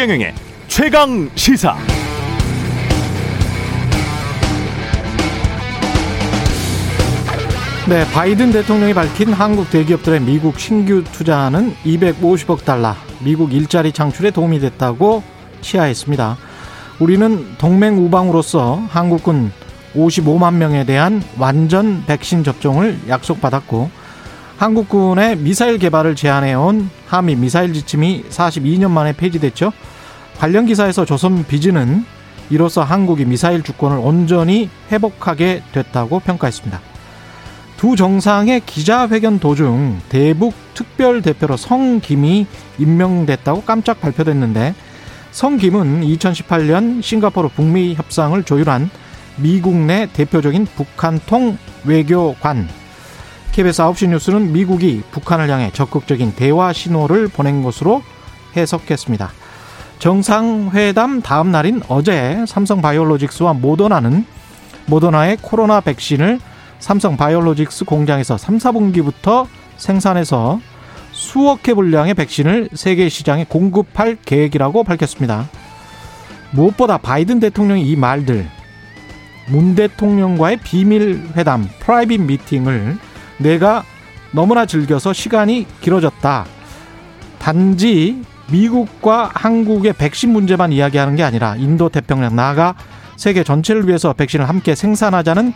최경영의 최강 시사. 네, 바이든 대통령이 밝힌 한국 대기업들의 미국 신규 투자는 250억 달러, 미국 일자리 창출에 도움이 됐다고 치하했습니다. 우리는 동맹 우방으로서 한국군 55만 명에 대한 완전 백신 접종을 약속받았고 한국군의 미사일 개발을 제안해온 한미 미사일 지침이 42년 만에 폐지됐죠. 관련 기사에서 조선 비즈는 이로써 한국이 미사일 주권을 온전히 회복하게 됐다고 평가했습니다. 두 정상의 기자회견 도중 대북 특별 대표로 성김이 임명됐다고 깜짝 발표됐는데 성김은 2018년 싱가포르 북미 협상을 조율한 미국 내 대표적인 북한통 외교관 KBS 9시 뉴스는 미국이 북한을 향해 적극적인 대화 신호를 보낸 것으로 해석했습니다. 정상회담 다음 날인 어제 삼성 바이오로직스와 모더나는 모더나의 코로나 백신을 삼성 바이오로직스 공장에서 3, 4분기부터 생산해서 수억 회 분량의 백신을 세계 시장에 공급할 계획이라고 밝혔습니다. 무엇보다 바이든 대통령이 이 말들 문 대통령과의 비밀 회담, private meeting을 내가 너무나 즐겨서 시간이 길어졌다. 단지 미국과 한국의 백신 문제만 이야기하는 게 아니라 인도 태평양 나아가 세계 전체를 위해서 백신을 함께 생산하자는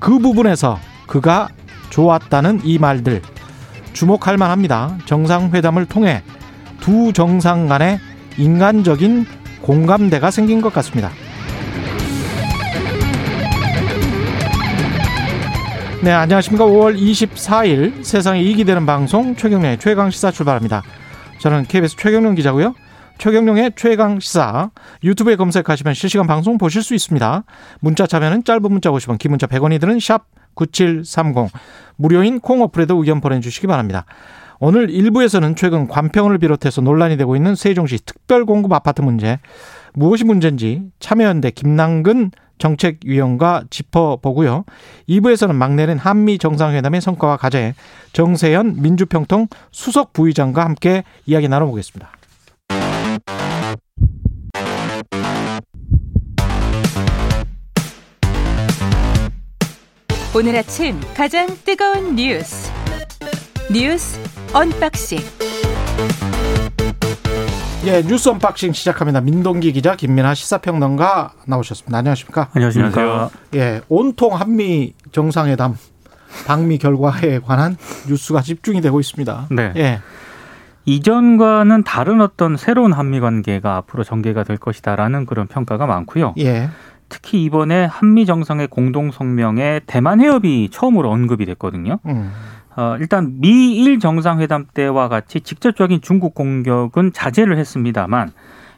그 부분에서 그가 좋았다는 이 말들 주목할 만합니다. 정상회담을 통해 두 정상 간의 인간적인 공감대가 생긴 것 같습니다. 네, 안녕하십니까. 5월 24일 세상에 이익이 되는 방송 최경련의 최강 시사 출발합니다. 저는 KBS 최경련 기자고요. 최경련의 최강 시사 유튜브에 검색하시면 실시간 방송 보실 수 있습니다. 문자 참여는 짧은 문자 50원, 긴 문자 100원이 드는 샵 9730. 무료인 콩 어플에도 의견 보내주시기 바랍니다. 오늘 1부에서는 최근 관평을 비롯해서 논란이 되고 있는 세종시 특별공급 아파트 문제 무엇이 문제인지 참여연대 김남근 정책위원과 짚어보고요. 2부에서는 막 내린 한미 정상회담의 성과와 과제 정세현 민주평통 수석 부의장과 함께 이야기 나눠보겠습니다. 오늘 아침 가장 뜨거운 뉴스 뉴스 언박싱 예, 뉴스 언박싱 시작합니다. 민동기 기자, 김민아 시사평론가 나오셨습니다. 안녕하십니까? 안녕하십니까? 예, 온통 한미 정상회담 방미 결과에 관한 뉴스가 집중이 되고 있습니다. 네. 예. 이전과는 다른 어떤 새로운 한미 관계가 앞으로 전개가 될 것이다라는 그런 평가가 많고요. 예. 특히 이번에 한미 정상의 공동 성명에 대만 해협이 처음으로 언급이 됐거든요. 음. 어, 일단 미일 정상회담 때와 같이 직접적인 중국 공격은 자제를 했습니다만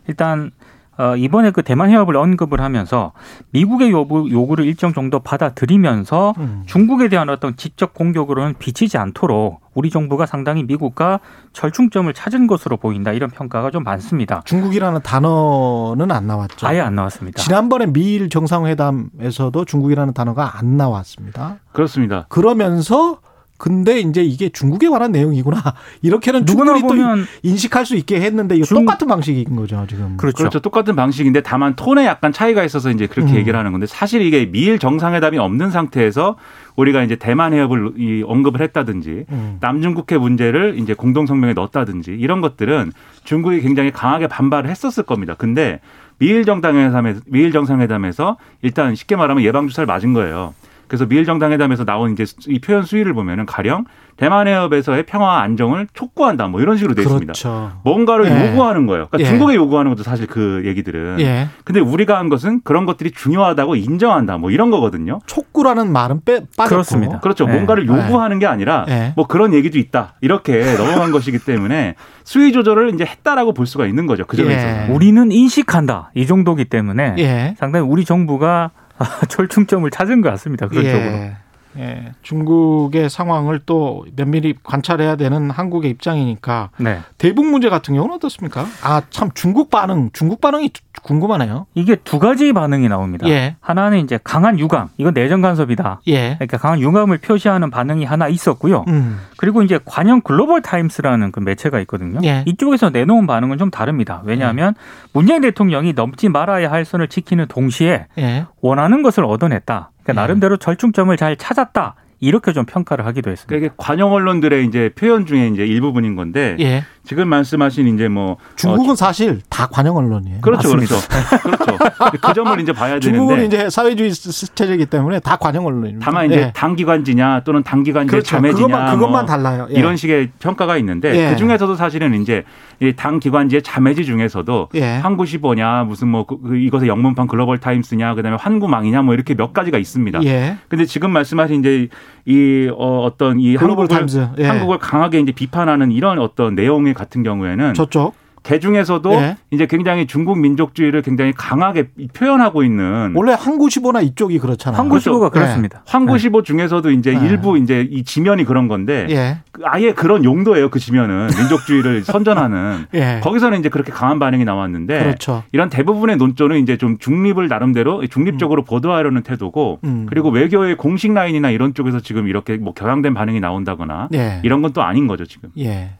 일단 어, 이번에 그 대만 해협을 언급을 하면서 미국의 요구, 요구를 일정 정도 받아들이면서 음. 중국에 대한 어떤 직접 공격으로는 비치지 않도록 우리 정부가 상당히 미국과 절충점을 찾은 것으로 보인다 이런 평가가 좀 많습니다. 중국이라는 단어는 안 나왔죠. 아예 안 나왔습니다. 지난번에 미일 정상회담에서도 중국이라는 단어가 안 나왔습니다. 그렇습니다. 그러면서 근데 이제 이게 중국에 관한 내용이구나. 이렇게는 누구나 보면 인식할 수 있게 했는데 이거 중- 똑같은 방식인 거죠, 지금. 그렇죠. 그렇죠. 똑같은 방식인데 다만 톤에 약간 차이가 있어서 이제 그렇게 음. 얘기를 하는 건데 사실 이게 미일 정상회담이 없는 상태에서 우리가 이제 대만 해협을 이 언급을 했다든지 음. 남중국해 문제를 이제 공동 성명에 넣었다든지 이런 것들은 중국이 굉장히 강하게 반발을 했었을 겁니다. 근데 미일 정상회담에서 미일 정상회담에서 일단 쉽게 말하면 예방 주사를 맞은 거예요. 그래서 미일 정상회담에서 나온 이제 이 표현 수위를 보면은 가령 대만 해협에서의 평화와 안정을 촉구한다 뭐 이런 식으로 돼 있습니다. 그렇죠. 뭔가를 예. 요구하는 거예요. 그러니까 예. 중국에 요구하는 것도 사실 그 얘기들은. 예. 근데 우리가 한 것은 그런 것들이 중요하다고 인정한다. 뭐 이런 거거든요. 촉구라는 말은 빼 빠졌고. 그렇습니다. 그렇죠. 예. 뭔가를 요구하는 게 아니라 예. 뭐 그런 얘기도 있다. 이렇게 넘어간 것이기 때문에 수위 조절을 이제 했다라고 볼 수가 있는 거죠. 그 점에 예. 있어서. 우리는 인식한다 이 정도기 때문에 예. 상당히 우리 정부가 절충점을 찾은 것 같습니다. 그런 쪽으로. 예. 예, 중국의 상황을 또 면밀히 관찰해야 되는 한국의 입장이니까 네. 대북 문제 같은 경우는 어떻습니까? 아, 참 중국 반응, 중국 반응이 궁금하네요. 이게 두 가지 반응이 나옵니다. 예. 하나는 이제 강한 유감, 이건 내정 간섭이다. 예. 그러니까 강한 유감을 표시하는 반응이 하나 있었고요. 음. 그리고 이제 관영 글로벌 타임스라는 그 매체가 있거든요. 예. 이쪽에서 내놓은 반응은 좀 다릅니다. 왜냐하면 문재인 대통령이 넘지 말아야 할 선을 지키는 동시에 예. 원하는 것을 얻어냈다. 그러니까 예. 나름대로 절충점을 잘 찾았다. 이렇게 좀 평가를 하기도 했습니다. 그러니까 이게 관영 언론들의 이제 표현 중에 이제 일부분인 건데 예. 지금 말씀하신 이제 뭐 중국은 어, 사실 다 관영 언론이에요. 그렇죠, 맞습니다. 그렇죠, 그렇죠. 그 점을 이제 봐야 중국은 되는데 이제 사회주의 체제이기 때문에 다 관영 언론입니다. 다만 이제 예. 당기관지냐 또는 당기관지 그렇죠. 자매지냐 그것만, 그것만 뭐 달라요. 예. 이런 식의 평가가 있는데 예. 그 중에서도 사실은 이제 이 당 기관지의 자매지 중에서도 예. 환구시보냐 무슨 뭐 그, 그 이것의 영문판 글로벌 타임스냐 그다음에 환구망이냐 뭐 이렇게 몇 가지가 있습니다. 예. 근데 지금 말씀하신 이제 이 어, 어떤 이 글로벌 타임즈. 예. 한국을 강하게 이제 비판하는 이런 어떤 내용의 같은 경우에는 저쪽. 개 중에서도 예. 이제 굉장히 중국 민족주의를 굉장히 강하게 표현하고 있는 원래 환구시보나 이쪽이 그렇잖아요. 환구시보가 그렇죠. 그렇습니다. 환구시보 중에서도 이제 네. 일부 이제 이 지면이 그런 건데 예. 그 아예 그런 용도예요 그 지면은 민족주의를 선전하는 예. 거기서는 이제 그렇게 강한 반응이 나왔는데 그렇죠. 이런 대부분의 논조는 이제 좀 중립을 나름대로 중립적으로 보도하려는 태도고 음. 그리고 외교의 공식 라인이나 이런 쪽에서 지금 이렇게 뭐 격앙된 반응이 나온다거나 예. 이런 건 또 아닌 거죠 지금. 예.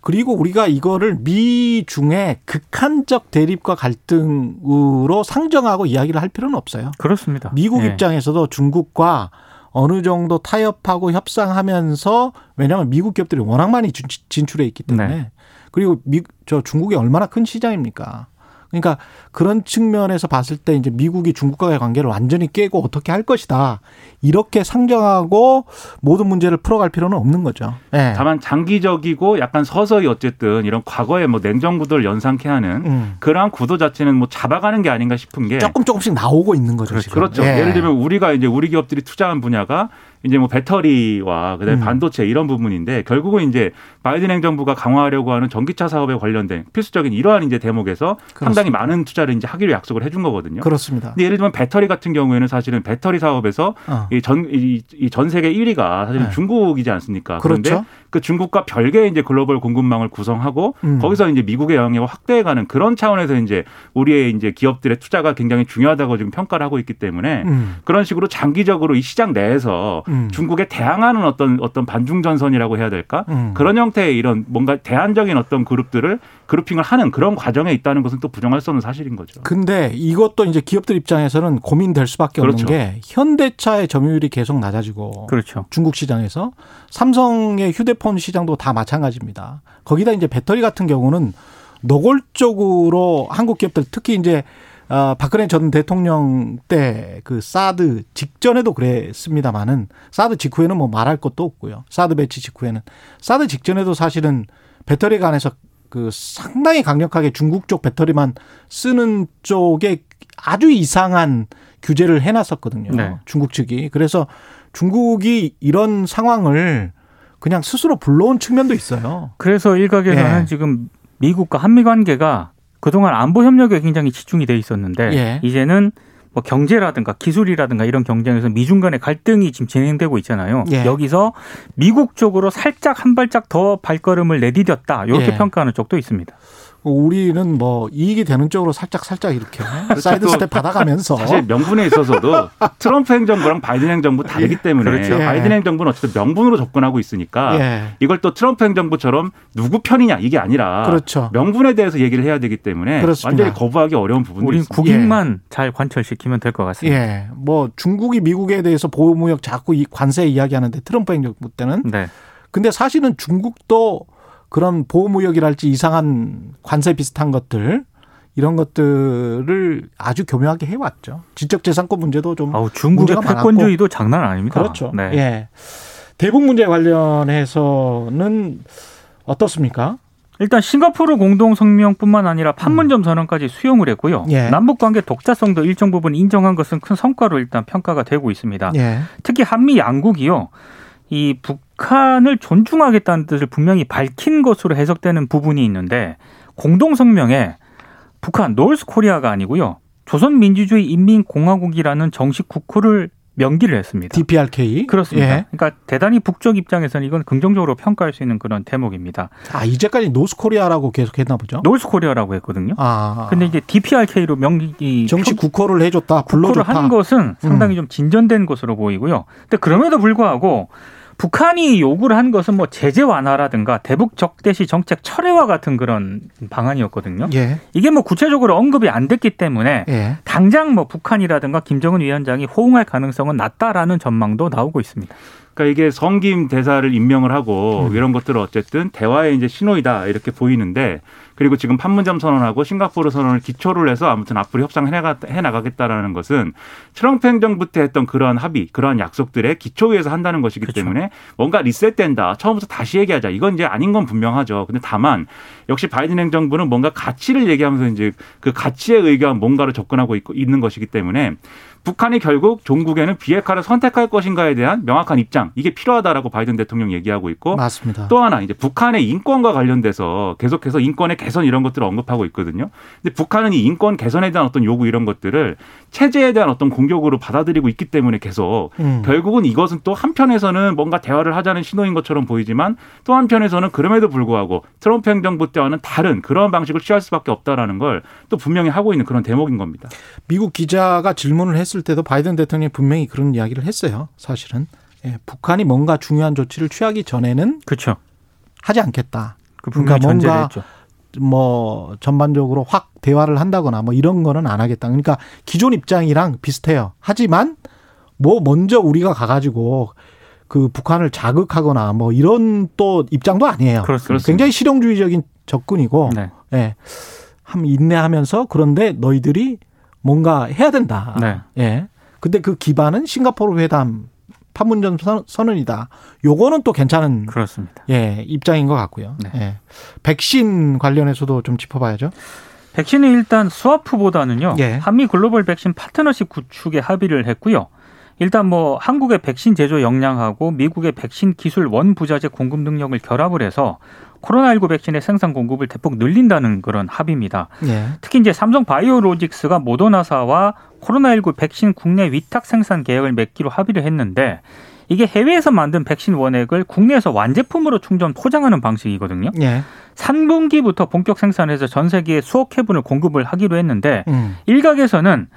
그리고 우리가 이거를 미중의 극한적 대립과 갈등으로 상정하고 이야기를 할 필요는 없어요. 그렇습니다. 미국 예. 입장에서도 중국과 어느 정도 타협하고 협상하면서 왜냐하면 미국 기업들이 워낙 많이 진- 진출해 있기 때문에 네. 그리고 미, 저 중국이 얼마나 큰 시장입니까? 그러니까 그런 측면에서 봤을 때 이제 미국이 중국과의 관계를 완전히 깨고 어떻게 할 것이다 이렇게 상정하고 모든 문제를 풀어갈 필요는 없는 거죠. 예. 다만 장기적이고 약간 서서히 어쨌든 이런 과거의 뭐 냉전 구도를 연상케 하는 음. 그러한 구도 자체는 뭐 잡아가는 게 아닌가 싶은 게 조금 조금씩 나오고 있는 거죠. 지금. 그렇죠. 예. 예를 들면 우리가 이제 우리 기업들이 투자한 분야가 이제 뭐 배터리와 그다음에 음. 반도체 이런 부분인데 결국은 이제 바이든 행정부가 강화하려고 하는 전기차 사업에 관련된 필수적인 이러한 이제 대목에서 상당히 많은 투자를 이제 하기로 약속을 해준 거거든요. 그렇습니다. 근데 예를 들면 배터리 같은 경우에는 사실은 배터리 사업에서 어. 이전이전 세계 1위가 사실은 네. 중국이지 않습니까? 그런데 그렇죠. 그 중국과 별개의 이제 글로벌 공급망을 구성하고 음. 거기서 이제 미국의 영향력을 확대해가는 그런 차원에서 이제 우리의 이제 기업들의 투자가 굉장히 중요하다고 지금 평가를 하고 있기 때문에 음. 그런 식으로 장기적으로 이 시장 내에서 음. 중국에 대항하는 어떤 어떤 반중 전선이라고 해야 될까? 음. 그런 형태의 이런 뭔가 대안적인 어떤 그룹들을 그룹핑을 하는 그런 과정에 있다는 것은 또 부정할 수 없는 사실인 거죠. 근데 이것도 이제 기업들 입장에서는 고민될 수밖에 없는 그렇죠. 게 현대차의 점유율이 계속 낮아지고 그렇죠. 중국 시장에서 삼성의 휴대폰 시장도 다 마찬가지입니다. 거기다 이제 배터리 같은 경우는 노골적으로 한국 기업들 특히 이제 어, 박근혜 전 대통령 때 그 사드 직전에도 그랬습니다만은 사드 직후에는 뭐 말할 것도 없고요. 사드 배치 직후에는 사드 직전에도 사실은 배터리 관해서 그 상당히 강력하게 중국 쪽 배터리만 쓰는 쪽에 아주 이상한 규제를 해놨었거든요. 네. 중국 측이. 그래서 중국이 이런 상황을 그냥 스스로 불러온 측면도 있어요. 그래서 일각에서는 예. 지금 미국과 한미 관계가 그동안 안보 협력에 굉장히 집중이 돼 있었는데 예. 이제는 뭐 경제라든가 기술이라든가 이런 경쟁에서 미중 간의 갈등이 지금 진행되고 있잖아요. 예. 여기서 미국 쪽으로 살짝 한 발짝 더 발걸음을 내디뎠다. 이렇게 예. 평가하는 쪽도 있습니다. 우리는 뭐 이익이 되는 쪽으로 살짝 살짝 이렇게 사이드 또 스텝 밟아가면서 사실 명분에 있어서도 트럼프 행정부랑 바이든 행정부 다르기 때문에 그렇죠. 예. 바이든 행정부는 어쨌든 명분으로 접근하고 있으니까 예. 이걸 또 트럼프 행정부처럼 누구 편이냐 이게 아니라 그렇죠. 명분에 대해서 얘기를 해야 되기 때문에 그렇습니다. 완전히 거부하기 어려운 부분도 우린 있습니다. 국익만 잘 관철시키면 될 것 같습니다. 예. 뭐 중국이 미국에 대해서 보호무역 자꾸 이 관세 이야기하는데 트럼프 행정부 때는 네. 근데 사실은 중국도 그런 보호무역이랄지 이상한 관세 비슷한 것들 이런 것들을 아주 교묘하게 해왔죠. 지적재산권 문제도 좀 아우 중국의. 패권주의도 장난 아닙니다. 그렇죠. 네. 예. 대북 문제 관련해서는 어떻습니까? 일단 싱가포르 공동 성명뿐만 아니라 판문점 선언까지 수용을 했고요. 음. 예. 남북 관계 독자성도 일정 부분 인정한 것은 큰 성과로 일단 평가가 되고 있습니다. 예. 특히 한미 양국이요. 이 북한을 존중하겠다는 뜻을 분명히 밝힌 것으로 해석되는 부분이 있는데 공동 성명에 북한 노스 코리아가 아니고요. 조선민주주의 인민공화국이라는 정식 국호를 명기를 했습니다. DPRK 그렇습니다. 예. 그러니까 대단히 북쪽 입장에서는 이건 긍정적으로 평가할 수 있는 그런 대목입니다. 아 이제까지 North Korea라고 계속했나 보죠. North Korea라고 했거든요. 아 근데 이제 DPRK로 명기 정식 국호를 해줬다, 국호를 불러줬다. 한 것은 상당히 좀 진전된 것으로 보이고요. 근데 그럼에도 불구하고 북한이 요구를 한 것은 뭐 제재 완화라든가 대북 적대시 정책 철회와 같은 그런 방안이었거든요. 예, 이게 뭐 구체적으로 언급이 안 됐기 때문에 예. 당장 뭐 북한이라든가 김정은 위원장이 호응할 가능성은 낮다라는 전망도 나오고 있습니다. 그러니까 이게 성김 대사를 임명을 하고 음. 이런 것들은 어쨌든 대화의 이제 신호이다 이렇게 보이는데 그리고 지금 판문점 선언하고 싱가포르 선언을 기초를 해서 아무튼 앞으로 협상을 해 나가, 해나가겠다라는 것은 트럼프 행정부 때 했던 그러한 합의, 그러한 약속들의 기초 위에서 한다는 것이기 그렇죠. 때문에 뭔가 리셋된다. 처음부터 다시 얘기하자. 이건 이제 아닌 건 분명하죠. 근데 다만 역시 바이든 행정부는 뭔가 가치를 얘기하면서 이제 그 가치에 의거한 뭔가로 접근하고 있고, 있는 것이기 때문에 북한이 결국 종국에는 비핵화를 선택할 것인가에 대한 명확한 입장 이게 필요하다라고 바이든 대통령 얘기하고 있고 맞습니다. 또 하나 이제 북한의 인권과 관련돼서 계속해서 인권의 개선 이런 것들을 언급하고 있거든요. 근데 북한은 이 인권 개선에 대한 어떤 요구 이런 것들을 체제에 대한 어떤 공격으로 받아들이고 있기 때문에 계속 음. 결국은 이것은 또 한편에서는 뭔가 대화를 하자는 신호인 것처럼 보이지만 또 한편에서는 그럼에도 불구하고 트럼프 행정부 때와는 다른 그런 방식을 취할 수밖에 없다라는 걸 또 분명히 하고 있는 그런 대목인 겁니다. 미국 기자가 질문을 했을 때도 바이든 대통령이 분명히 그런 이야기를 했어요. 사실은 예, 북한이 뭔가 중요한 조치를 취하기 전에는 그렇죠. 하지 않겠다. 그 그러니까 뭔가 했죠. 뭐 전반적으로 확 대화를 한다거나 뭐 이런 거는 안 하겠다. 그러니까 기존 입장이랑 비슷해요. 하지만 뭐 먼저 우리가 가가지고 그 북한을 자극하거나 뭐 이런 또 입장도 아니에요. 그렇습니다. 굉장히 실용주의적인 접근이고, 네. 예, 함 인내하면서 그런데 너희들이 뭔가 해야 된다. 네. 예. 근데 그 기반은 싱가포르 회담 판문점 선- 선언이다. 요거는 또 괜찮은 그렇습니다. 예, 입장인 것 같고요. 네. 예. 백신 관련해서도 좀 짚어봐야죠. 백신은 일단 스와프보다는요. 예. 한미 글로벌 백신 파트너십 구축에 합의를 했고요. 일단 뭐 한국의 백신 제조 역량하고 미국의 백신 기술 원부자재 공급 능력을 결합을 해서 코로나19 백신의 생산 공급을 대폭 늘린다는 그런 합의입니다. 예. 특히 이제 삼성 바이오로직스가 모더나사와 코로나19 백신 국내 위탁 생산 계약을 맺기로 합의를 했는데 이게 해외에서 만든 백신 원액을 국내에서 완제품으로 충전 포장하는 방식이거든요. 예. 3분기부터 본격 생산해서 전 세계에 수억 회분을 공급을 하기로 했는데 음. 일각에서는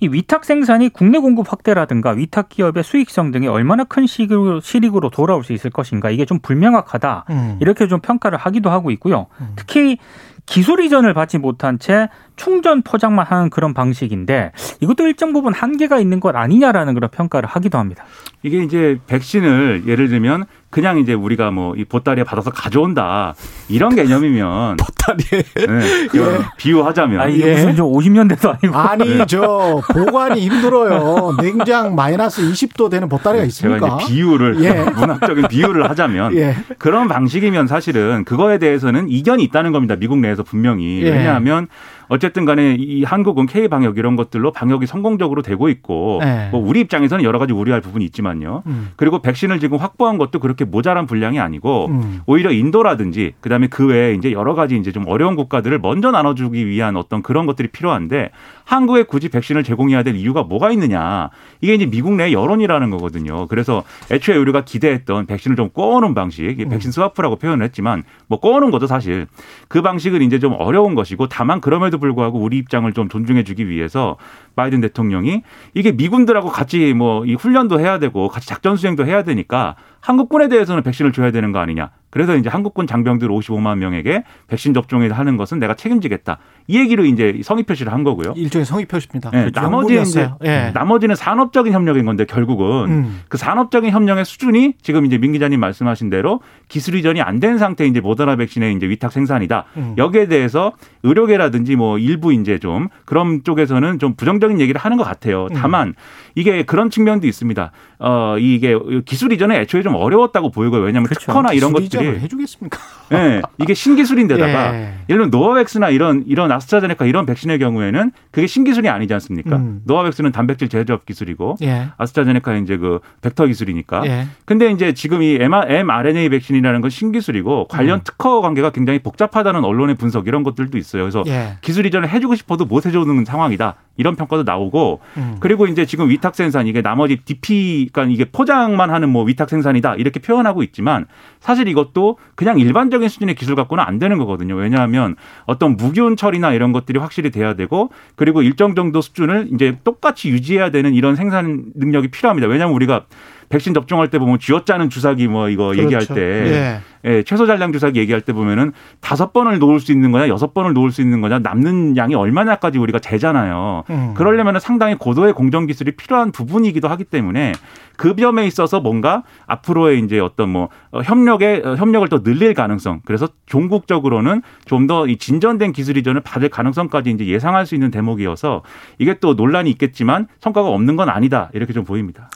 이 위탁 생산이 국내 공급 확대라든가 위탁 기업의 수익성 등에 얼마나 큰 시익으로, 실익으로 돌아올 수 있을 것인가 이게 좀 불명확하다 음. 이렇게 좀 평가를 하기도 하고 있고요. 음. 특히 기술 이전을 받지 못한 채 충전 포장만 하는 그런 방식인데 이것도 일정 부분 한계가 있는 것 아니냐라는 그런 평가를 하기도 합니다. 이게 이제 백신을 예를 들면 그냥 이제 우리가 뭐 이 보따리에 받아서 가져온다 이런 개념이면 보따리에 네, 그런 비유하자면 아 이게 예. 무슨 좀 50년대도 아니고 아니 저 보관이 힘들어요. 냉장 마이너스 20도 되는 보따리가 제가 있습니까? 이제 비유를 예. 문학적인 비유를 하자면 예. 그런 방식이면 사실은 그거에 대해서는 이견이 있다는 겁니다. 미국 내에서 분명히 예. 왜냐하면 어쨌든 간에 이 한국은 K 방역 이런 것들로 방역이 성공적으로 되고 있고 예. 뭐 우리 입장에서는 여러 가지 우려할 부분이 있지만요. 음. 그리고 백신을 지금 확보한 것도 그렇게 모자란 분량이 아니고 음. 오히려 인도라든지 그다음에 그 외에 이제 여러 가지 이제 좀 어려운 국가들을 먼저 나눠주기 위한 어떤 그런 것들이 필요한데 한국에 굳이 백신을 제공해야 될 이유가 뭐가 있느냐 이게 이제 미국 내 여론이라는 거거든요. 그래서 애초에 우리가 기대했던 백신을 좀 꼬어놓은 방식, 음. 백신 스와프라고 표현을 했지만 뭐 꼬어놓은 거죠 사실. 그 방식은 이제 좀 어려운 것이고 다만 그럼에도 불구하고 우리 입장을 좀 존중해주기 위해서 바이든 대통령이 이게 미군들하고 같이 뭐 이 훈련도 해야 되고 같이 작전 수행도 해야 되니까 한국군에 대해서는 백신을 줘야 되는 거 아니냐. 그래서 이제 한국군 장병들 55만 명에게 백신 접종을 하는 것은 내가 책임지겠다. 이 얘기로 이제 성의 표시를 한 거고요. 일종의 성의 표시입니다. 네, 나머지는 이제. 예. 나머지는 산업적인 협력인 건데 결국은 음. 그 산업적인 협력의 수준이 지금 이제 민 기자님 말씀하신 대로 기술 이전이 안 된 상태 이제 모더나 백신의 이제 위탁 생산이다. 음. 여기에 대해서 의료계라든지 뭐 일부 이제 좀 그런 쪽에서는 좀 부정적인 얘기를 하는 것 같아요. 음. 다만 이게 그런 측면도 있습니다. 어 이게 기술 이전에 애초에 좀 어려웠다고 보이고요. 왜냐하면 그렇죠. 특허나 이런 것들이 해주겠습니까? 예, 이게 신기술인데다가 예. 예를 들면 노바백스나 이런 이런 아스트라제네카 이런 백신의 경우에는 그게 신기술이 아니지 않습니까? 음. 노바백스는 단백질 재조합 기술이고 예. 아스트라제네카는 이제 그 벡터 기술이니까. 예. 근데 이제 지금 이 mRNA 백신이라는 건 신기술이고 관련 음. 특허 관계가 굉장히 복잡하다는 언론의 분석 이런 것들도 있어요. 그래서 예. 기술 이전을 해주고 싶어도 못 해주는 상황이다. 이런 평가도 나오고 음. 그리고 이제 지금 위탁 생산 이게 나머지 DP 그러니까 이게 포장만 하는 뭐 위탁 생산이다 이렇게 표현하고 있지만 사실 이것도 그냥 일반적인 수준의 기술 갖고는 안 되는 거거든요. 왜냐하면 어떤 무기온 처리나 이런 것들이 확실히 돼야 되고 그리고 일정 정도 수준을 이제 똑같이 유지해야 되는 이런 생산 능력이 필요합니다. 왜냐하면 우리가 백신 접종할 때 보면 쥐어짜는 주사기 뭐 이거 얘기할 그렇죠. 때 예. 예, 최소 잔량 주사기 얘기할 때 보면은 다섯 번을 놓을 수 있는 거냐 여섯 번을 놓을 수 있는 거냐 남는 양이 얼마냐까지 우리가 재잖아요. 음. 그러려면 상당히 고도의 공정 기술이 필요한 부분이기도 하기 때문에 그 점에 있어서 뭔가 앞으로의 이제 어떤 뭐 어, 협력의 어, 협력을 또 늘릴 가능성 그래서 종국적으로는 좀 더 이 진전된 기술 이전을 받을 가능성까지 이제 예상할 수 있는 대목이어서 이게 또 논란이 있겠지만 성과가 없는 건 아니다 이렇게 좀 보입니다.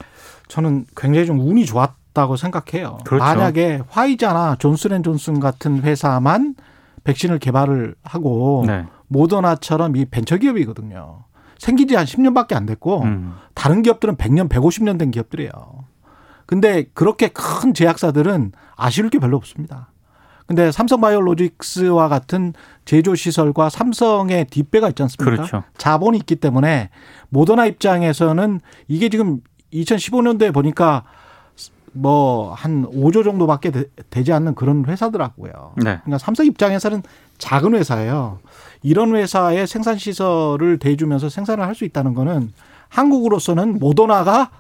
저는 굉장히 좀 운이 좋았다고 생각해요. 그렇죠. 만약에 화이자나 존슨앤존슨 같은 회사만 백신을 개발을 하고 네. 모더나처럼 이 벤처기업이거든요. 생긴 지 한 10년밖에 안 됐고 음. 다른 기업들은 100년, 150년 된 기업들이에요. 근데 그렇게 큰 제약사들은 아쉬울 게 별로 없습니다. 근데 삼성바이오로직스와 같은 제조 시설과 삼성의 뒷배가 있지 않습니까? 그렇죠. 자본이 있기 때문에 모더나 입장에서는 이게 지금 2015년도에 보니까 뭐 한 5조 정도밖에 되, 지 않는 그런 회사더라고요. 네. 그러니까 삼성 입장에서는 작은 회사예요. 이런 회사의 생산 시설을 대주면서 생산을 할 수 있다는 거는 한국으로서는 모더나가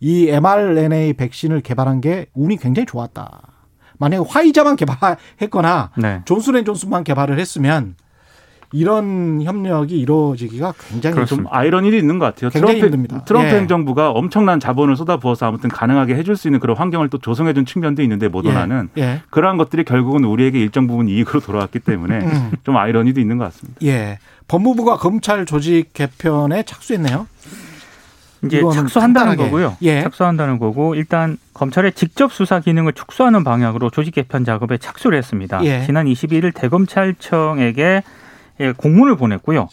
이 mRNA 백신을 개발한 게 운이 굉장히 좋았다. 만약에 화이자만 개발했거나 네. 존슨앤존슨만 개발을 했으면 이런 협력이 이루어지기가 굉장히 그렇습니다. 좀좀 아이러니도 있는 것 같아요. 굉장히 트럼프, 힘듭니다. 트럼프 예. 행정부가 엄청난 자본을 쏟아부어서 아무튼 가능하게 해줄 수 있는 그런 환경을 또 조성해준 측면도 있는데 모더나는 예. 예. 그러한 것들이 결국은 우리에게 일정 부분 이익으로 돌아왔기 때문에 음. 좀 아이러니도 있는 것 같습니다. 예. 법무부가 검찰 조직 개편에 착수했네요. 이제 착수한다는 간단하게. 거고요. 예. 착수한다는 거고 일단 검찰의 직접 수사 기능을 축소하는 방향으로 조직 개편 작업에 착수를 했습니다. 예. 지난 21일 대검찰청에게 예, 공문을 보냈고요.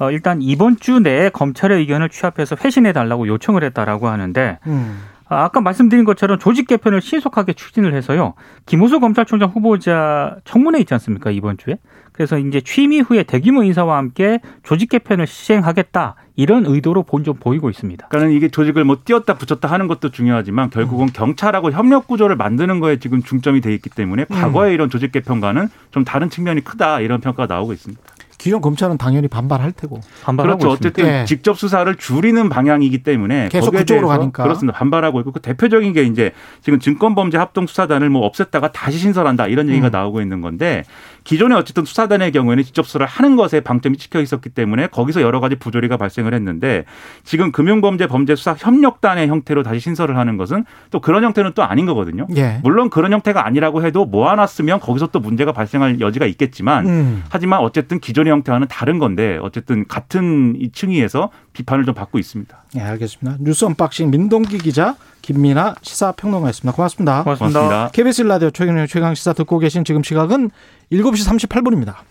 어, 일단 이번 주 내에 검찰의 의견을 취합해서 회신해 달라고 요청을 했다라고 하는데 음. 아, 아까 말씀드린 것처럼 조직 개편을 신속하게 추진을 해서요. 김호수 검찰총장 후보자 청문회 있지 않습니까 이번 주에? 그래서 이제 취임 이후에 대규모 인사와 함께 조직 개편을 시행하겠다 이런 의도로 본 좀 보이고 있습니다. 그러니까 이게 조직을 뭐 띄었다 붙였다 하는 것도 중요하지만 결국은 음. 경찰하고 협력 구조를 만드는 거에 지금 중점이 돼 있기 때문에 음. 과거의 이런 조직 개편과는 좀 다른 측면이 크다 이런 평가가 나오고 있습니다. 기존 검찰은 당연히 반발할 테고. 반발하고 그렇죠. 있습니다. 어쨌든 예. 직접 수사를 줄이는 방향이기 때문에 계속 그쪽으로 가니까. 그렇습니다. 반발하고 있고 그 대표적인 게 이제 지금 증권범죄 합동 수사단을 뭐 없앴다가 다시 신설한다 이런 얘기가 음. 나오고 있는 건데 기존에 어쨌든 수사단의 경우에는 직접 수사를 하는 것에 방점이 찍혀 있었기 때문에 거기서 여러 가지 부조리가 발생을 했는데 지금 금융범죄 범죄 수사 협력단의 형태로 다시 신설을 하는 것은 또 그런 형태는 또 아닌 거거든요. 예. 물론 그런 형태가 아니라고 해도 모아놨으면 거기서 또 문제가 발생할 여지가 있겠지만 음. 하지만 어쨌든 기존의 형태와는 다른 건데 어쨌든 같은 이 층위에서 비판을 좀 받고 있습니다. 예, 알겠습니다. 뉴스 언박싱 민동기 기자, 김민아 시사평론가였습니다. 고맙습니다. 고맙습니다. 고맙습니다. KBS 라디오 최경영 최강 시사 듣고 계신 지금 시각은 7시 38분입니다.